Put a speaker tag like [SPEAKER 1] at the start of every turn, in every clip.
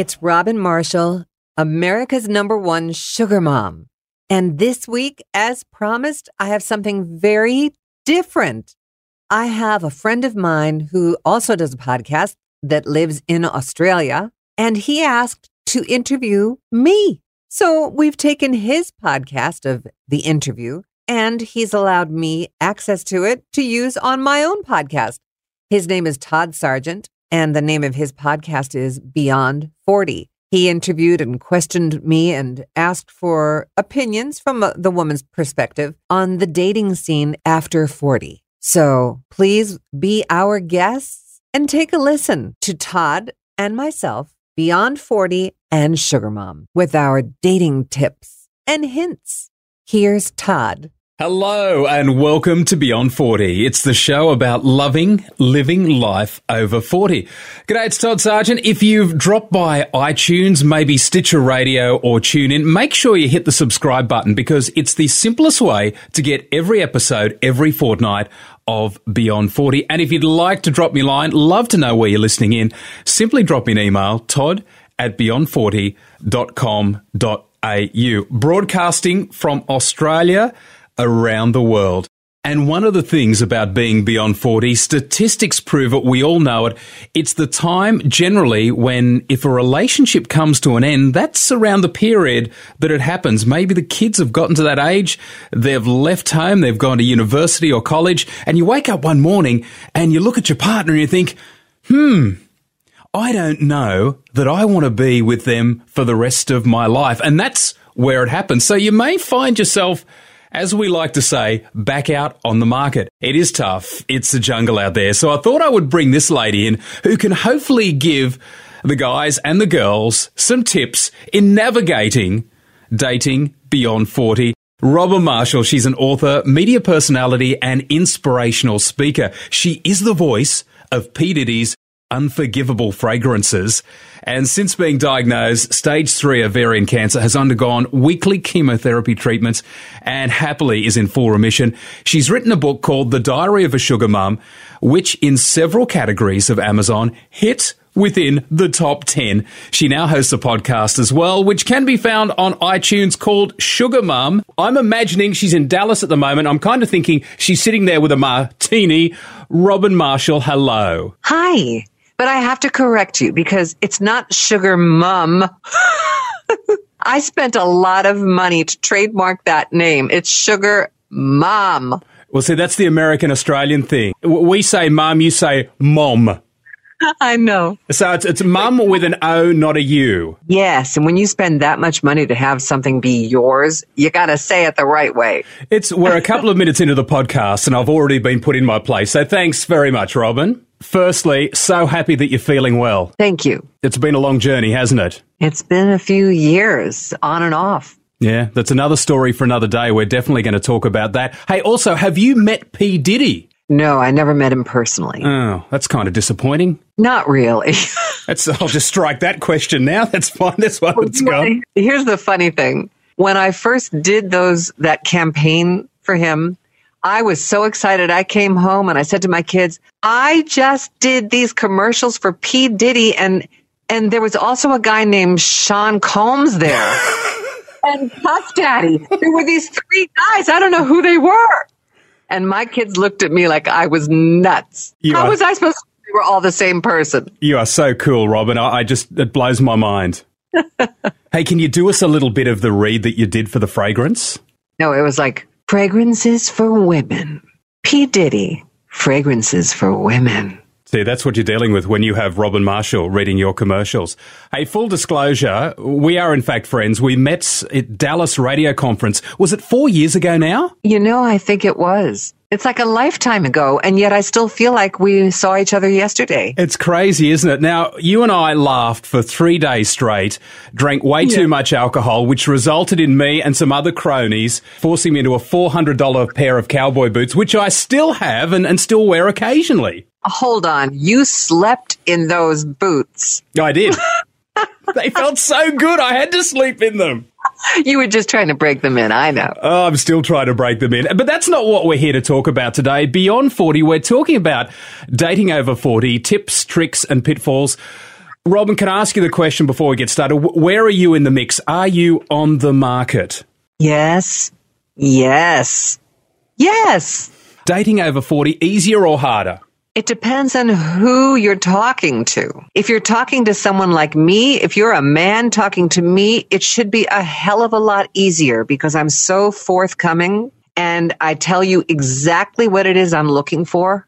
[SPEAKER 1] It's Robin Marshall, America's number one sugar mom. And this week, as promised, I have something very different. I have a friend of mine who also does a podcast that lives in Australia, and he asked to interview me. So we've taken his podcast of the interview and he's allowed me access to it to use on my own podcast. His name is Todd Sargent, and the name of his podcast is Beyond 40. He interviewed and questioned me and asked for opinions from uh, the woman's perspective on the dating scene after 40. So please be our guests and take a listen to Todd and myself, Beyond 40 and Sugar Mom, with our dating tips and hints. Here's Todd.
[SPEAKER 2] Hello and welcome to Beyond 40. It's the show about loving, living life over 40. G'day, it's Todd Sargent. If you've dropped by iTunes, maybe Stitcher Radio or TuneIn, make sure you hit the subscribe button because it's the simplest way to get every episode every fortnight of Beyond 40. And if you'd like to drop me a line, love to know where you're listening in, simply drop me an email, todd at beyond40.com.au. Broadcasting from Australia around the world. And one of the things about being beyond 40, statistics prove it, we all know it. It's the time generally when if a relationship comes to an end, that's around the period that it happens. Maybe the kids have gotten to that age, they've left home, they've gone to university or college, and you wake up one morning and you look at your partner and you think, hmm, I don't know that I want to be with them for the rest of my life. And that's where it happens. So you may find yourself as we like to say, back out on the market. It is tough. It's a jungle out there. So I thought I would bring this lady in who can hopefully give the guys and the girls some tips in navigating dating beyond 40. Robin Marshall, she's an author, media personality, and inspirational speaker. She is the voice of P. Diddy's unforgivable fragrances. And since being diagnosed, stage three ovarian cancer has undergone weekly chemotherapy treatments and happily is in full remission. She's written a book called The Diary of a Sugar Mum, which in several categories of Amazon hit within the top 10. She now hosts a podcast as well, which can be found on iTunes called Sugar Mum. I'm imagining she's in Dallas at the moment. I'm kind of thinking she's sitting there with a martini. Robin Marshall, hello.
[SPEAKER 1] Hi. But I have to correct you because it's not sugar mum. I spent a lot of money to trademark that name. It's sugar mom.
[SPEAKER 2] Well, see, that's the American Australian thing. We say mum, you say mom.
[SPEAKER 1] I know.
[SPEAKER 2] So it's, it's mum with an O, not a U.
[SPEAKER 1] Yes. And when you spend that much money to have something be yours, you got to say it the right way.
[SPEAKER 2] It's, we're a couple of minutes into the podcast and I've already been put in my place. So thanks very much, Robin. Firstly, so happy that you're feeling well.
[SPEAKER 1] Thank you.
[SPEAKER 2] It's been a long journey, hasn't it?
[SPEAKER 1] It's been a few years on and off.
[SPEAKER 2] Yeah, that's another story for another day. We're definitely going to talk about that. Hey, also, have you met P. Diddy?
[SPEAKER 1] No, I never met him personally.
[SPEAKER 2] Oh, that's kind of disappointing.
[SPEAKER 1] Not really.
[SPEAKER 2] that's, I'll just strike that question now. That's fine. That's why it's gone.
[SPEAKER 1] Here's the funny thing. When I first did those, that campaign for him, I was so excited. I came home and I said to my kids, I just did these commercials for P. Diddy and, and there was also a guy named Sean Combs there. and Puff Daddy. There were these three guys. I don't know who they were. And my kids looked at me like I was nuts. You How are, was I supposed to we were all the same person?
[SPEAKER 2] You are so cool, Robin. I, I just, it blows my mind. hey, can you do us a little bit of the read that you did for the fragrance?
[SPEAKER 1] No, it was like, Fragrances for women. P. Diddy. Fragrances for women.
[SPEAKER 2] See, that's what you're dealing with when you have Robin Marshall reading your commercials. Hey, full disclosure, we are in fact friends. We met at Dallas Radio Conference. Was it four years ago now?
[SPEAKER 1] You know, I think it was. It's like a lifetime ago, and yet I still feel like we saw each other yesterday.
[SPEAKER 2] It's crazy, isn't it? Now, you and I laughed for three days straight, drank way yeah. too much alcohol, which resulted in me and some other cronies forcing me into a $400 pair of cowboy boots, which I still have and, and still wear occasionally.
[SPEAKER 1] Hold on. You slept in those boots.
[SPEAKER 2] I did. they felt so good. I had to sleep in them
[SPEAKER 1] you were just trying to break them in. I know.
[SPEAKER 2] Oh, I'm still trying to break them in. But that's not what we're here to talk about today. Beyond 40, we're talking about dating over 40, tips, tricks, and pitfalls. Robin, can I ask you the question before we get started? Where are you in the mix? Are you on the market?
[SPEAKER 1] Yes. Yes. Yes.
[SPEAKER 2] Dating over 40, easier or harder?
[SPEAKER 1] It depends on who you're talking to. If you're talking to someone like me, if you're a man talking to me, it should be a hell of a lot easier because I'm so forthcoming and I tell you exactly what it is I'm looking for.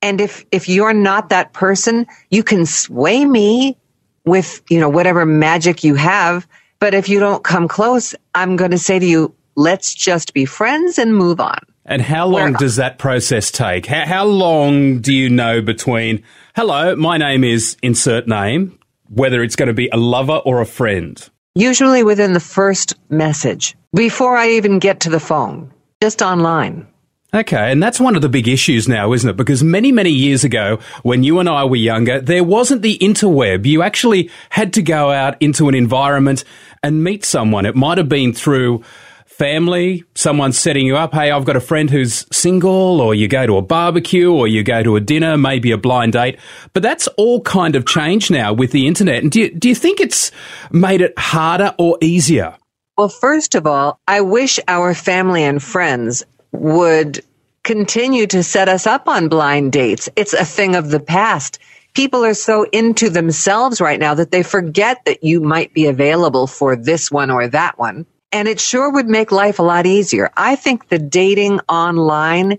[SPEAKER 1] And if, if you're not that person, you can sway me with, you know, whatever magic you have. But if you don't come close, I'm going to say to you, let's just be friends and move on.
[SPEAKER 2] And how long does that process take? How, how long do you know between, hello, my name is insert name, whether it's going to be a lover or a friend?
[SPEAKER 1] Usually within the first message, before I even get to the phone, just online.
[SPEAKER 2] Okay, and that's one of the big issues now, isn't it? Because many, many years ago, when you and I were younger, there wasn't the interweb. You actually had to go out into an environment and meet someone. It might have been through family, someone setting you up. Hey, I've got a friend who's single, or you go to a barbecue, or you go to a dinner, maybe a blind date. But that's all kind of changed now with the internet. And do you, do you think it's made it harder or easier?
[SPEAKER 1] Well, first of all, I wish our family and friends would continue to set us up on blind dates. It's a thing of the past. People are so into themselves right now that they forget that you might be available for this one or that one. And it sure would make life a lot easier. I think the dating online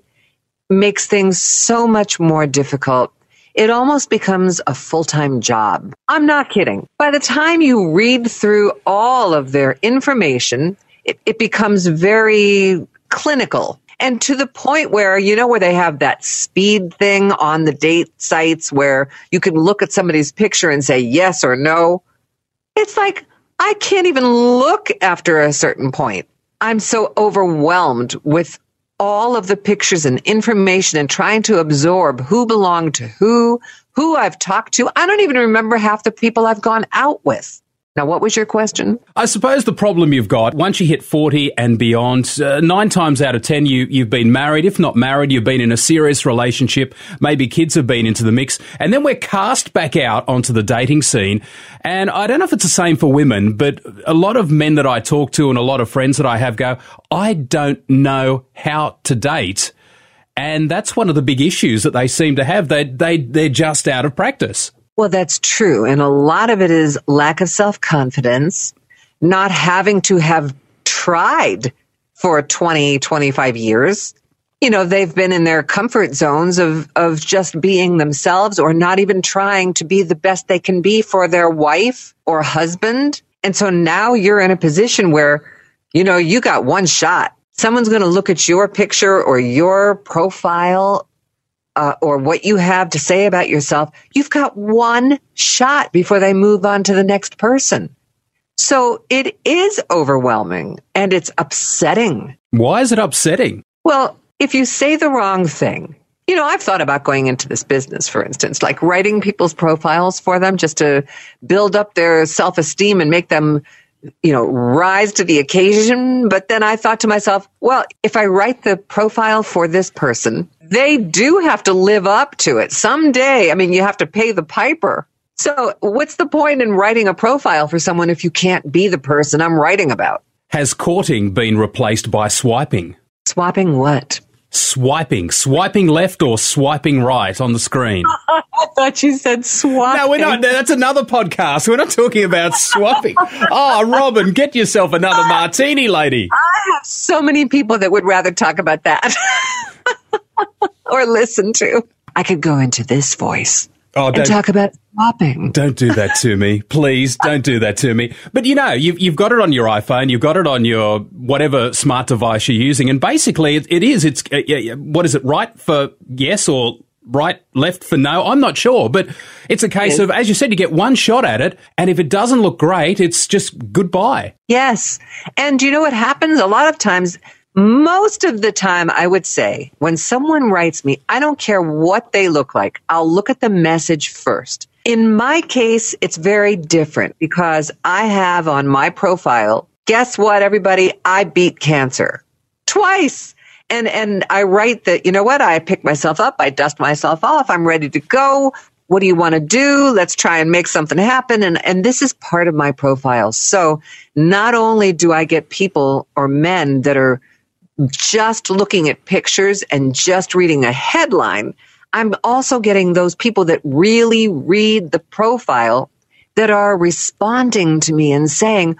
[SPEAKER 1] makes things so much more difficult. It almost becomes a full time job. I'm not kidding. By the time you read through all of their information, it, it becomes very clinical and to the point where you know where they have that speed thing on the date sites where you can look at somebody's picture and say yes or no it's like I can't even look after a certain point. I'm so overwhelmed with all of the pictures and information and trying to absorb who belonged to who, who I've talked to. I don't even remember half the people I've gone out with. Now, what was your question?
[SPEAKER 2] I suppose the problem you've got once you hit 40 and beyond, uh, nine times out of 10, you, you've been married. If not married, you've been in a serious relationship. Maybe kids have been into the mix. And then we're cast back out onto the dating scene. And I don't know if it's the same for women, but a lot of men that I talk to and a lot of friends that I have go, I don't know how to date. And that's one of the big issues that they seem to have. They, they, they're just out of practice.
[SPEAKER 1] Well, that's true. And a lot of it is lack of self confidence, not having to have tried for 20, 25 years. You know, they've been in their comfort zones of, of just being themselves or not even trying to be the best they can be for their wife or husband. And so now you're in a position where, you know, you got one shot. Someone's going to look at your picture or your profile uh, or what you have to say about yourself, you've got one shot before they move on to the next person. So it is overwhelming and it's upsetting.
[SPEAKER 2] Why is it upsetting?
[SPEAKER 1] Well, if you say the wrong thing, you know, I've thought about going into this business, for instance, like writing people's profiles for them just to build up their self esteem and make them you know, rise to the occasion. But then I thought to myself, well, if I write the profile for this person, they do have to live up to it someday. I mean, you have to pay the piper. So what's the point in writing a profile for someone if you can't be the person I'm writing about?
[SPEAKER 2] Has courting been replaced by swiping?
[SPEAKER 1] Swapping what?
[SPEAKER 2] swiping, swiping left or swiping right on the screen.
[SPEAKER 1] I thought you said swiping.
[SPEAKER 2] No, we're not. That's another podcast. We're not talking about swapping. oh, Robin, get yourself another martini, lady.
[SPEAKER 1] I have so many people that would rather talk about that or listen to. I could go into this voice. Oh, and talk about swapping.
[SPEAKER 2] Don't do that to me, please. Don't do that to me. But you know, you've you've got it on your iPhone, you've got it on your whatever smart device you're using, and basically, it, it is. It's uh, what is it? Right for yes or right, left for no. I'm not sure, but it's a case yes. of, as you said, you get one shot at it, and if it doesn't look great, it's just goodbye.
[SPEAKER 1] Yes, and you know what happens? A lot of times most of the time, I would say when someone writes me, I don't care what they look like. I'll look at the message first. In my case, it's very different because I have on my profile, guess what, everybody? I beat cancer twice. And, and I write that, you know what? I pick myself up. I dust myself off. I'm ready to go. what do you want to do? Let's try and make something happen. And, and this is part of my profile. So not only do I get people or men that are just looking at pictures and just reading a headline, I'm also getting those people that really read the profile that are responding to me and saying,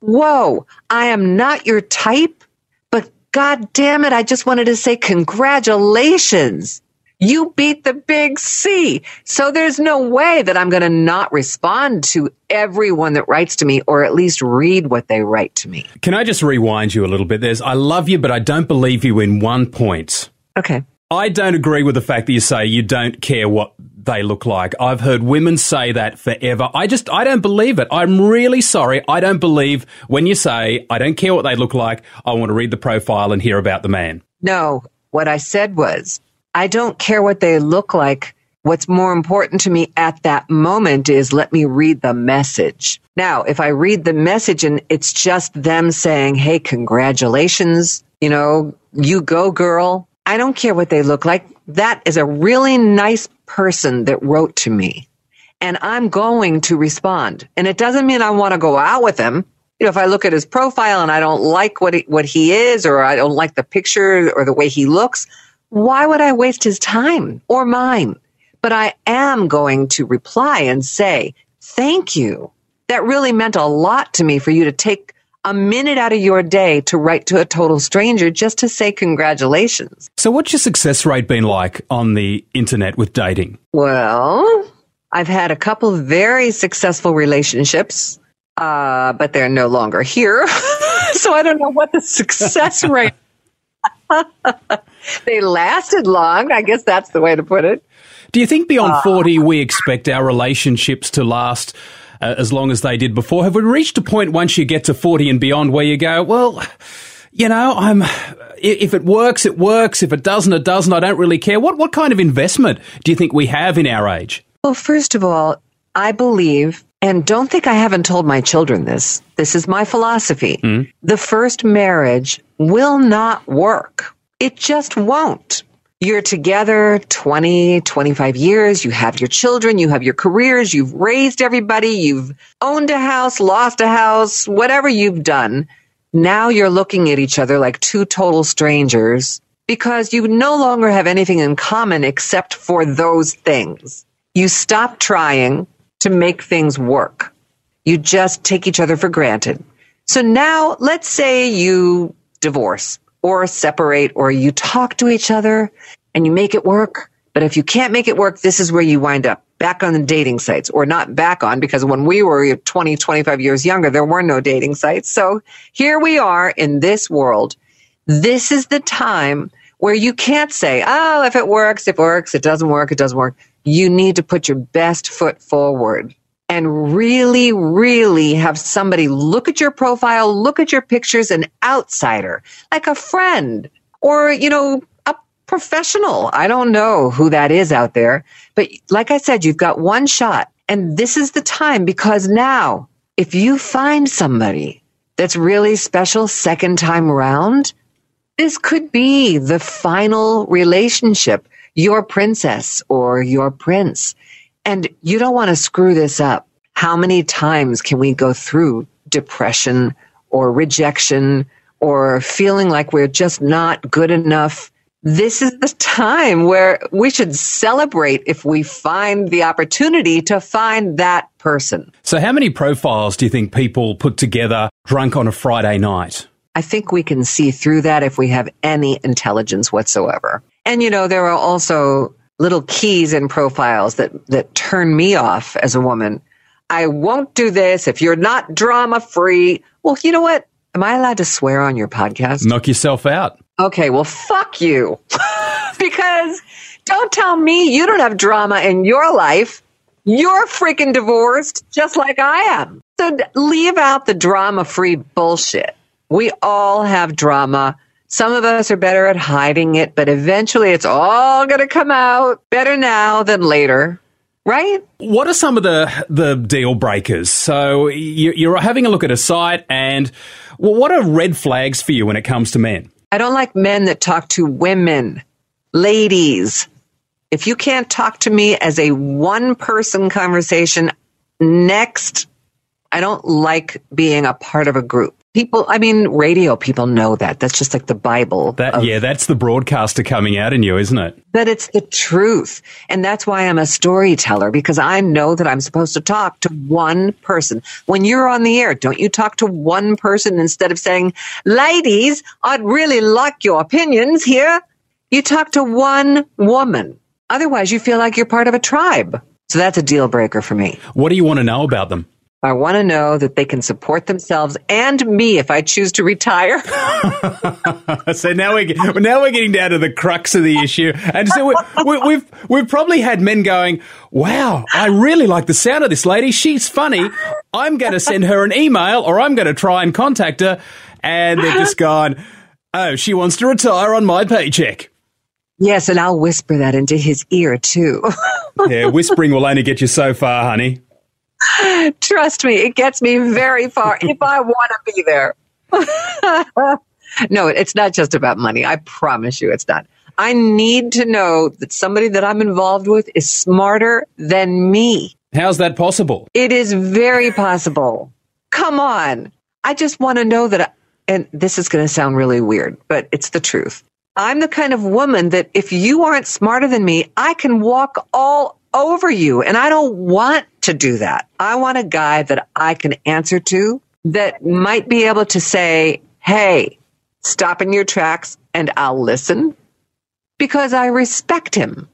[SPEAKER 1] Whoa, I am not your type, but God damn it, I just wanted to say congratulations. You beat the big C. So there's no way that I'm going to not respond to everyone that writes to me or at least read what they write to me.
[SPEAKER 2] Can I just rewind you a little bit? There's, I love you, but I don't believe you in one point.
[SPEAKER 1] Okay.
[SPEAKER 2] I don't agree with the fact that you say you don't care what they look like. I've heard women say that forever. I just, I don't believe it. I'm really sorry. I don't believe when you say, I don't care what they look like. I want to read the profile and hear about the man.
[SPEAKER 1] No, what I said was, I don't care what they look like. What's more important to me at that moment is let me read the message. Now, if I read the message and it's just them saying, Hey, congratulations, you know, you go girl. I don't care what they look like. That is a really nice person that wrote to me and I'm going to respond. And it doesn't mean I want to go out with him. You know, if I look at his profile and I don't like what he, what he is, or I don't like the picture or the way he looks, why would I waste his time or mine? But I am going to reply and say, thank you. That really meant a lot to me for you to take a minute out of your day to write to a total stranger just to say congratulations.
[SPEAKER 2] So, what's your success rate been like on the internet with dating?
[SPEAKER 1] Well, I've had a couple of very successful relationships, uh, but they're no longer here. so, I don't know what the success rate they lasted long. I guess that's the way to put it.
[SPEAKER 2] Do you think beyond uh, 40 we expect our relationships to last uh, as long as they did before? Have we reached a point once you get to 40 and beyond where you go, well, you know, I'm if it works, it works. If it doesn't, it doesn't. I don't really care. What what kind of investment do you think we have in our age?
[SPEAKER 1] Well, first of all, I believe and don't think I haven't told my children this. This is my philosophy. Mm. The first marriage will not work. It just won't. You're together 20, 25 years. You have your children. You have your careers. You've raised everybody. You've owned a house, lost a house, whatever you've done. Now you're looking at each other like two total strangers because you no longer have anything in common except for those things. You stop trying to make things work. You just take each other for granted. So now let's say you divorce or separate or you talk to each other and you make it work. But if you can't make it work, this is where you wind up back on the dating sites or not back on because when we were 20, 25 years younger, there were no dating sites. So here we are in this world. This is the time where you can't say, oh, if it works, it works. It doesn't work, it doesn't work you need to put your best foot forward and really, really have somebody look at your profile, look at your pictures, an outsider, like a friend or, you know, a professional. I don't know who that is out there. But like I said, you've got one shot. And this is the time because now, if you find somebody that's really special second time around, this could be the final relationship your princess or your prince. And you don't want to screw this up. How many times can we go through depression or rejection or feeling like we're just not good enough? This is the time where we should celebrate if we find the opportunity to find that person.
[SPEAKER 2] So, how many profiles do you think people put together drunk on a Friday night?
[SPEAKER 1] I think we can see through that if we have any intelligence whatsoever. And you know, there are also little keys in profiles that, that turn me off as a woman. I won't do this if you're not drama free. Well, you know what? Am I allowed to swear on your podcast?
[SPEAKER 2] Knock yourself out.
[SPEAKER 1] Okay, well, fuck you. because don't tell me you don't have drama in your life. You're freaking divorced just like I am. So leave out the drama free bullshit. We all have drama. Some of us are better at hiding it, but eventually it's all going to come out better now than later. Right?
[SPEAKER 2] What are some of the the deal breakers? So you're having a look at a site, and well, what are red flags for you when it comes to men?
[SPEAKER 1] I don't like men that talk to women, ladies. If you can't talk to me as a one person conversation, next, I don't like being a part of a group. People, I mean, radio people know that. That's just like the Bible.
[SPEAKER 2] That,
[SPEAKER 1] of-
[SPEAKER 2] yeah, that's the broadcaster coming out in you, isn't it?
[SPEAKER 1] but it's the truth. And that's why I'm a storyteller because I know that I'm supposed to talk to one person. When you're on the air, don't you talk to one person instead of saying, ladies, I'd really like your opinions here. You talk to one woman. Otherwise, you feel like you're part of a tribe. So that's a deal breaker for me.
[SPEAKER 2] What do you want to know about them?
[SPEAKER 1] I want to know that they can support themselves and me if I choose to retire.
[SPEAKER 2] so now we're now we're getting down to the crux of the issue, and so we, we, we've we've probably had men going, "Wow, I really like the sound of this lady. She's funny. I'm going to send her an email, or I'm going to try and contact her," and they've just gone, "Oh, she wants to retire on my paycheck."
[SPEAKER 1] yes, and I'll whisper that into his ear too.
[SPEAKER 2] Yeah, whispering will only get you so far, honey.
[SPEAKER 1] Trust me, it gets me very far if I want to be there. no, it's not just about money. I promise you it's not. I need to know that somebody that I'm involved with is smarter than me.
[SPEAKER 2] How's that possible?
[SPEAKER 1] It is very possible. Come on. I just want to know that, I, and this is going to sound really weird, but it's the truth. I'm the kind of woman that if you aren't smarter than me, I can walk all over you. And I don't want to do that. I want a guy that I can answer to that might be able to say, Hey, stop in your tracks and I'll listen because I respect him.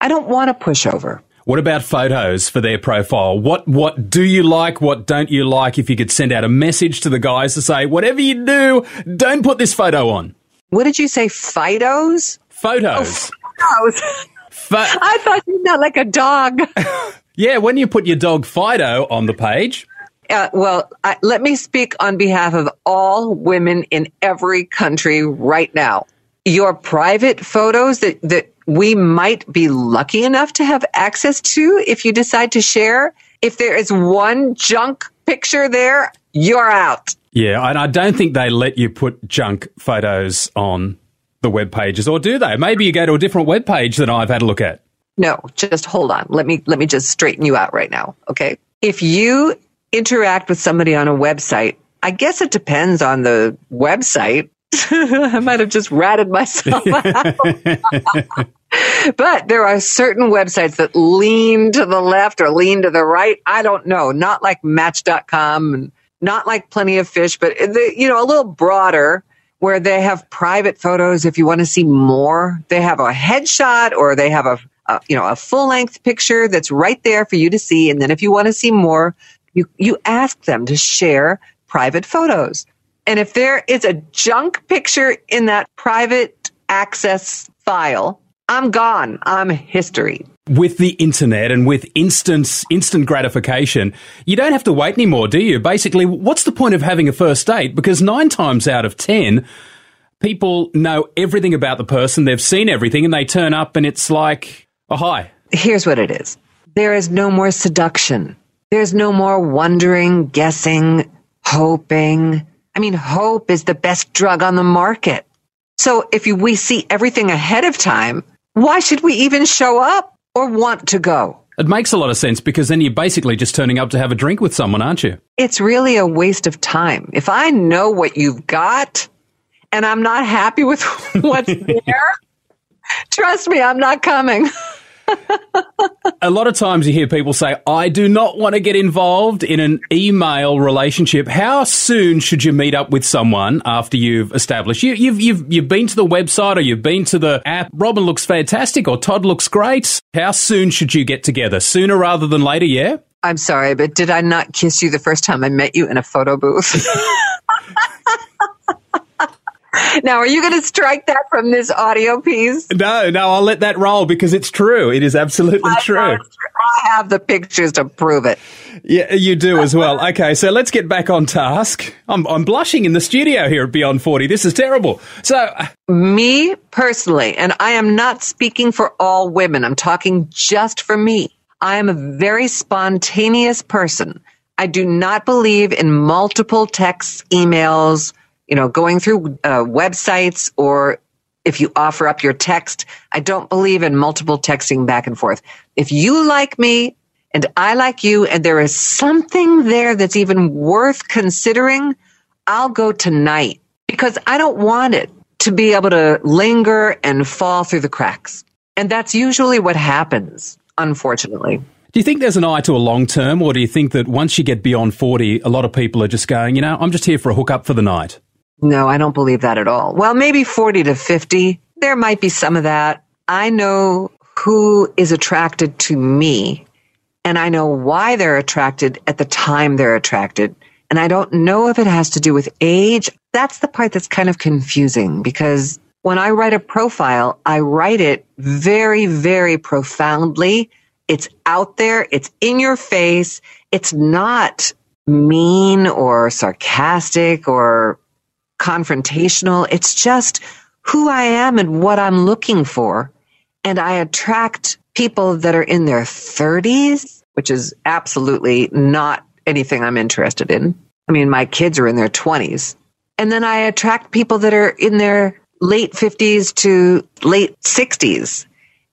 [SPEAKER 1] I don't want to push over.
[SPEAKER 2] What about photos for their profile? What what do you like? What don't you like? If you could send out a message to the guys to say, whatever you do, don't put this photo on.
[SPEAKER 1] What did you say? Photos.
[SPEAKER 2] Photos.
[SPEAKER 1] Oh, Fidos.
[SPEAKER 2] Pho-
[SPEAKER 1] I thought you meant like a dog.
[SPEAKER 2] yeah, when you put your dog Fido on the page,
[SPEAKER 1] Uh, well, I, let me speak on behalf of all women in every country right now. Your private photos that, that we might be lucky enough to have access to if you decide to share, if there is one junk picture there, you're out.
[SPEAKER 2] yeah, and I don't think they let you put junk photos on the web pages, or do they? Maybe you go to a different web page than I've had a look at.
[SPEAKER 1] No, just hold on. Let me let me just straighten you out right now, okay? If you interact with somebody on a website, I guess it depends on the website. I might have just ratted myself out. but there are certain websites that lean to the left or lean to the right. I don't know. Not like match.com and not like plenty of fish, but the, you know, a little broader where they have private photos. If you want to see more, they have a headshot or they have a, a you know, a full length picture that's right there for you to see. And then if you want to see more, you, you ask them to share private photos. And if there is a junk picture in that private access file, I'm gone. I'm history.
[SPEAKER 2] With the internet and with instant instant gratification, you don't have to wait anymore, do you? Basically, what's the point of having a first date? Because nine times out of ten, people know everything about the person, they've seen everything, and they turn up and it's like, oh hi.
[SPEAKER 1] Here's what it is. There is no more seduction. There's no more wondering, guessing, hoping. I mean, hope is the best drug on the market. So if you, we see everything ahead of time, why should we even show up or want to go?
[SPEAKER 2] It makes a lot of sense because then you're basically just turning up to have a drink with someone, aren't you?
[SPEAKER 1] It's really a waste of time. If I know what you've got and I'm not happy with what's there, trust me, I'm not coming.
[SPEAKER 2] A lot of times you hear people say, I do not want to get involved in an email relationship. How soon should you meet up with someone after you've established? You, you've, you've, you've been to the website or you've been to the app. Robin looks fantastic or Todd looks great. How soon should you get together? Sooner rather than later, yeah?
[SPEAKER 1] I'm sorry, but did I not kiss you the first time I met you in a photo booth? now, are you going to strike that from this audio piece?
[SPEAKER 2] No, no, I'll let that roll because it's true. It is absolutely true.
[SPEAKER 1] I have the pictures to prove it.
[SPEAKER 2] Yeah, you do as well. Okay, so let's get back on task. I'm, I'm blushing in the studio here at Beyond 40. This is terrible. So,
[SPEAKER 1] Me personally, and I am not speaking for all women, I'm talking just for me. I am a very spontaneous person. I do not believe in multiple texts, emails, you know, going through uh, websites or if you offer up your text. I don't believe in multiple texting back and forth. If you like me and I like you and there is something there that's even worth considering, I'll go tonight because I don't want it to be able to linger and fall through the cracks. And that's usually what happens, unfortunately.
[SPEAKER 2] Do you think there's an eye to a long term, or do you think that once you get beyond 40, a lot of people are just going, you know, I'm just here for a hookup for the night?
[SPEAKER 1] No, I don't believe that at all. Well, maybe 40 to 50. There might be some of that. I know who is attracted to me, and I know why they're attracted at the time they're attracted. And I don't know if it has to do with age. That's the part that's kind of confusing because when I write a profile, I write it very, very profoundly. It's out there. It's in your face. It's not mean or sarcastic or confrontational. It's just who I am and what I'm looking for. And I attract people that are in their 30s, which is absolutely not anything I'm interested in. I mean, my kids are in their 20s. And then I attract people that are in their late 50s to late 60s.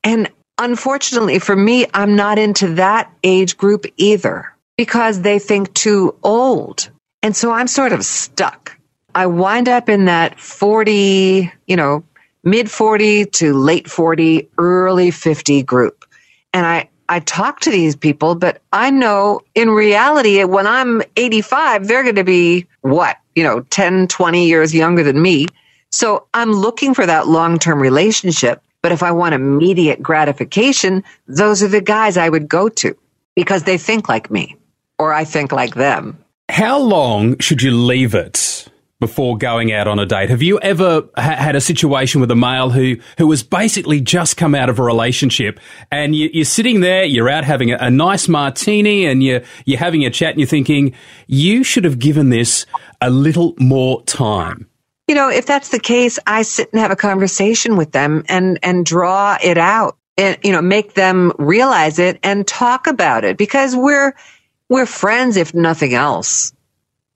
[SPEAKER 1] And unfortunately for me, I'm not into that age group either because they think too old. And so I'm sort of stuck. I wind up in that 40, you know, mid 40 to late 40, early 50 group. And I, I talk to these people, but I know in reality, when I'm 85, they're going to be what, you know, 10, 20 years younger than me. So I'm looking for that long term relationship. But if I want immediate gratification, those are the guys I would go to because they think like me or I think like them.
[SPEAKER 2] How long should you leave it before going out on a date. Have you ever ha- had a situation with a male who who has basically just come out of a relationship, and you, are sitting there, you're out having a, a, nice martini, and you're you're having a chat, and you're thinking you should have given this a little more time.
[SPEAKER 1] You know, if that's the case, I sit and have a conversation with them and and draw it out, and you know, make them realize it and talk about it because we're we're friends if nothing else,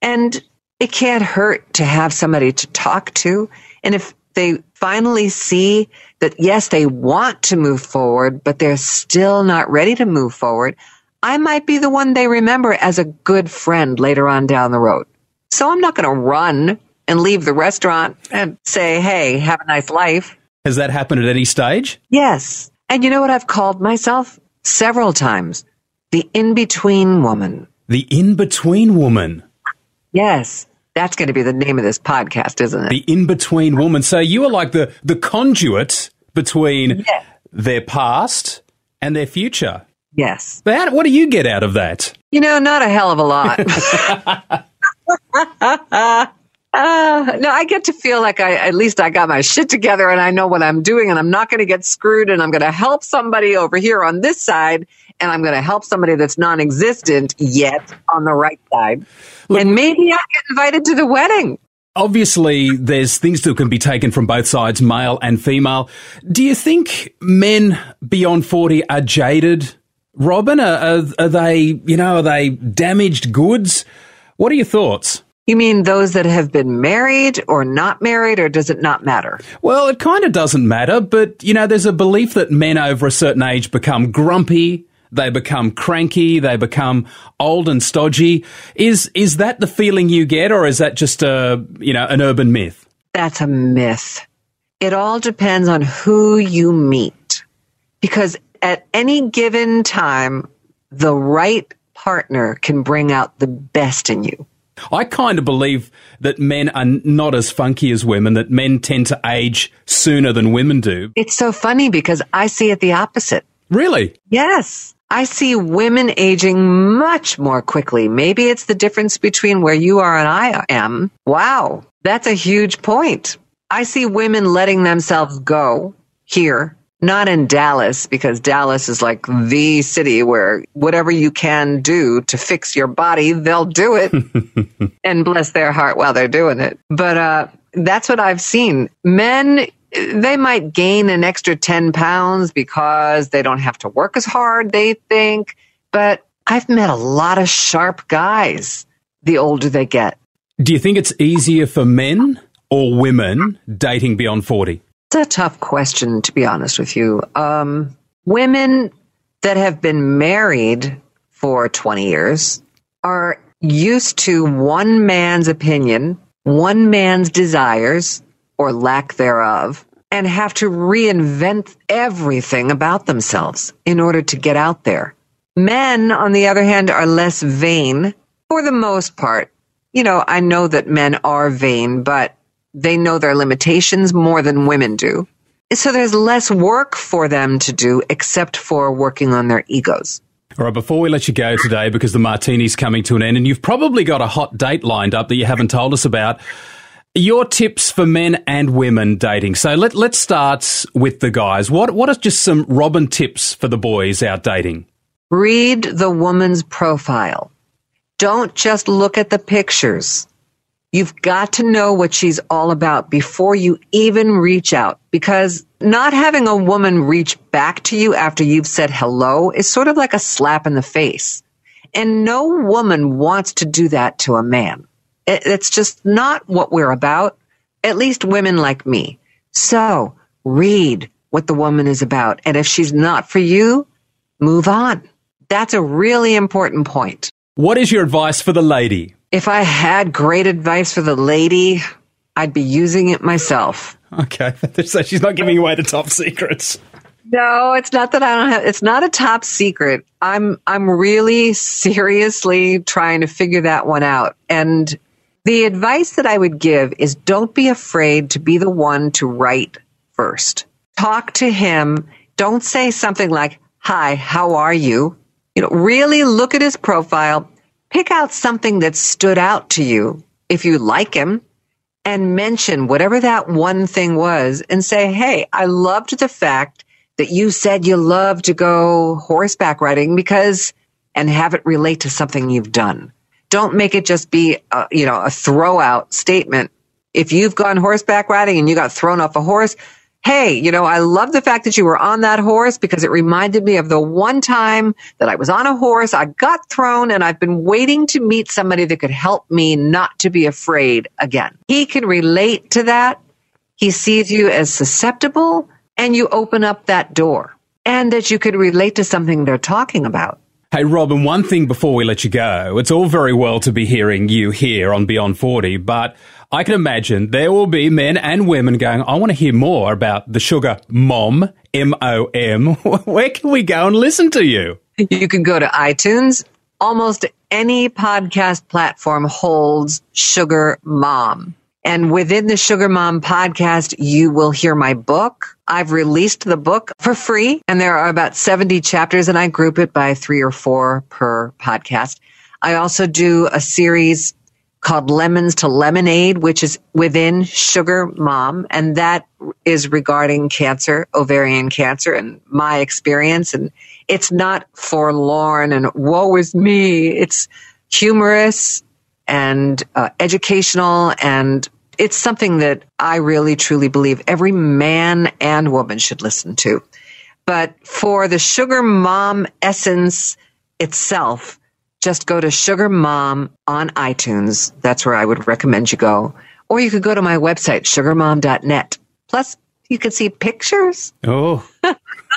[SPEAKER 1] and it can't hurt to have somebody to talk to. And if they finally see that, yes, they want to move forward, but they're still not ready to move forward, I might be the one they remember as a good friend later on down the road. So I'm not going to run and leave the restaurant and say, hey, have a nice life.
[SPEAKER 2] Has that happened at any stage?
[SPEAKER 1] Yes. And you know what I've called myself several times? The in between woman.
[SPEAKER 2] The in between woman.
[SPEAKER 1] Yes. That's going to be the name of this podcast, isn't it?
[SPEAKER 2] The in between woman. So you are like the, the conduit between yes. their past and their future.
[SPEAKER 1] Yes.
[SPEAKER 2] But what do you get out of that?
[SPEAKER 1] You know, not a hell of a lot. Uh, no, I get to feel like I at least I got my shit together and I know what I'm doing and I'm not going to get screwed and I'm going to help somebody over here on this side and I'm going to help somebody that's non-existent yet on the right side. Look, and maybe I get invited to the wedding.
[SPEAKER 2] Obviously, there's things that can be taken from both sides, male and female. Do you think men beyond 40 are jaded? Robin, are, are, are they, you know, are they damaged goods? What are your thoughts?
[SPEAKER 1] You mean those that have been married or not married, or does it not matter?
[SPEAKER 2] Well, it kind of doesn't matter, but you know, there's a belief that men over a certain age become grumpy, they become cranky, they become old and stodgy. Is is that the feeling you get, or is that just a you know an urban myth?
[SPEAKER 1] That's a myth. It all depends on who you meet, because at any given time, the right partner can bring out the best in you.
[SPEAKER 2] I kind of believe that men are not as funky as women, that men tend to age sooner than women do.
[SPEAKER 1] It's so funny because I see it the opposite.
[SPEAKER 2] Really?
[SPEAKER 1] Yes. I see women aging much more quickly. Maybe it's the difference between where you are and I am. Wow. That's a huge point. I see women letting themselves go here not in Dallas because Dallas is like the city where whatever you can do to fix your body, they'll do it and bless their heart while they're doing it. But uh, that's what I've seen. Men, they might gain an extra 10 pounds because they don't have to work as hard, they think. But I've met a lot of sharp guys the older they get.
[SPEAKER 2] Do you think it's easier for men or women dating beyond 40?
[SPEAKER 1] It's a tough question, to be honest with you. Um, women that have been married for 20 years are used to one man's opinion, one man's desires, or lack thereof, and have to reinvent everything about themselves in order to get out there. Men, on the other hand, are less vain for the most part. You know, I know that men are vain, but they know their limitations more than women do. So there's less work for them to do except for working on their egos.
[SPEAKER 2] All right, before we let you go today, because the martini's coming to an end, and you've probably got a hot date lined up that you haven't told us about, your tips for men and women dating. So let, let's start with the guys. What, what are just some Robin tips for the boys out dating?
[SPEAKER 1] Read the woman's profile. Don't just look at the pictures. You've got to know what she's all about before you even reach out because not having a woman reach back to you after you've said hello is sort of like a slap in the face. And no woman wants to do that to a man. It's just not what we're about, at least women like me. So read what the woman is about. And if she's not for you, move on. That's a really important point.
[SPEAKER 2] What is your advice for the lady?
[SPEAKER 1] If I had great advice for the lady, I'd be using it myself.
[SPEAKER 2] Okay. so she's not giving away the top secrets.
[SPEAKER 1] No, it's not that I don't have it's not a top secret. I'm I'm really seriously trying to figure that one out. And the advice that I would give is don't be afraid to be the one to write first. Talk to him. Don't say something like, "Hi, how are you?" You know, really look at his profile, pick out something that stood out to you if you like him and mention whatever that one thing was and say, Hey, I loved the fact that you said you love to go horseback riding because, and have it relate to something you've done. Don't make it just be, a, you know, a throw out statement. If you've gone horseback riding and you got thrown off a horse, Hey, you know, I love the fact that you were on that horse because it reminded me of the one time that I was on a horse, I got thrown, and I've been waiting to meet somebody that could help me not to be afraid again. He can relate to that. He sees you as susceptible and you open up that door and that you could relate to something they're talking about.
[SPEAKER 2] Hey, Robin, one thing before we let you go. It's all very well to be hearing you here on Beyond 40, but I can imagine there will be men and women going, I want to hear more about the sugar mom, M O M. Where can we go and listen to you?
[SPEAKER 1] You can go to iTunes. Almost any podcast platform holds Sugar Mom. And within the Sugar Mom podcast, you will hear my book. I've released the book for free and there are about 70 chapters and I group it by three or four per podcast. I also do a series called Lemons to Lemonade, which is within Sugar Mom. And that is regarding cancer, ovarian cancer and my experience. And it's not forlorn and woe is me. It's humorous and uh, educational and it's something that I really truly believe every man and woman should listen to. But for the Sugar Mom essence itself, just go to Sugar Mom on iTunes. That's where I would recommend you go. Or you could go to my website, sugarmom.net. Plus, you can see pictures.
[SPEAKER 2] Oh.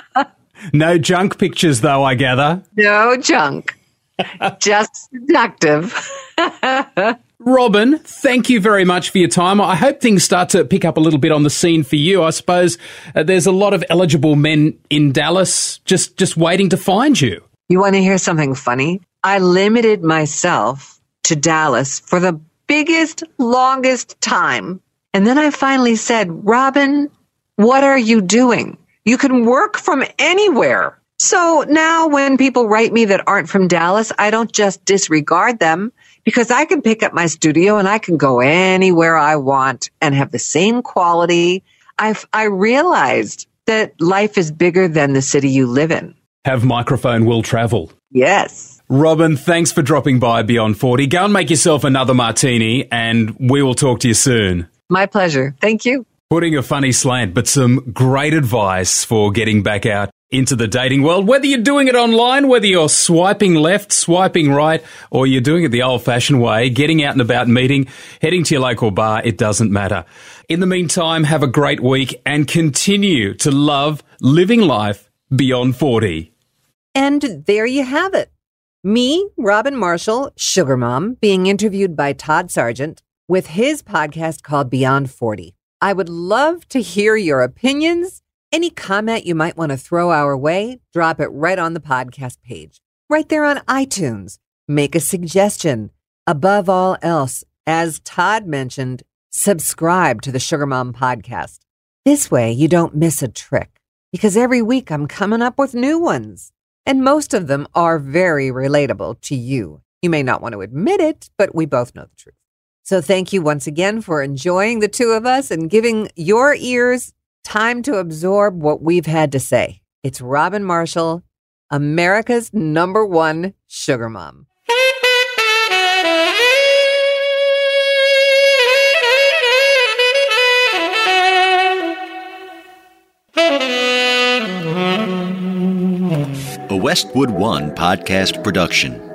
[SPEAKER 2] no junk pictures, though, I gather.
[SPEAKER 1] No junk. just seductive.
[SPEAKER 2] Robin, thank you very much for your time. I hope things start to pick up a little bit on the scene for you. I suppose uh, there's a lot of eligible men in Dallas just just waiting to find you.
[SPEAKER 1] You want to hear something funny? I limited myself to Dallas for the biggest, longest time. And then I finally said, Robin, what are you doing? You can work from anywhere. So now when people write me that aren't from Dallas, I don't just disregard them because I can pick up my studio and I can go anywhere I want and have the same quality. I've, I realized that life is bigger than the city you live in.
[SPEAKER 2] Have microphone will travel.
[SPEAKER 1] Yes.
[SPEAKER 2] Robin, thanks for dropping by Beyond 40. Go and make yourself another martini and we will talk to you soon.
[SPEAKER 1] My pleasure. Thank you.
[SPEAKER 2] Putting a funny slant, but some great advice for getting back out into the dating world, whether you're doing it online, whether you're swiping left, swiping right, or you're doing it the old fashioned way, getting out and about meeting, heading to your local bar, it doesn't matter. In the meantime, have a great week and continue to love living life beyond 40.
[SPEAKER 1] And there you have it. Me, Robin Marshall, Sugar Mom, being interviewed by Todd Sargent with his podcast called Beyond 40. I would love to hear your opinions. Any comment you might want to throw our way, drop it right on the podcast page, right there on iTunes. Make a suggestion. Above all else, as Todd mentioned, subscribe to the Sugar Mom podcast. This way you don't miss a trick because every week I'm coming up with new ones. And most of them are very relatable to you. You may not want to admit it, but we both know the truth. So thank you once again for enjoying the two of us and giving your ears time to absorb what we've had to say. It's Robin Marshall, America's number one sugar mom.
[SPEAKER 3] A Westwood One podcast production.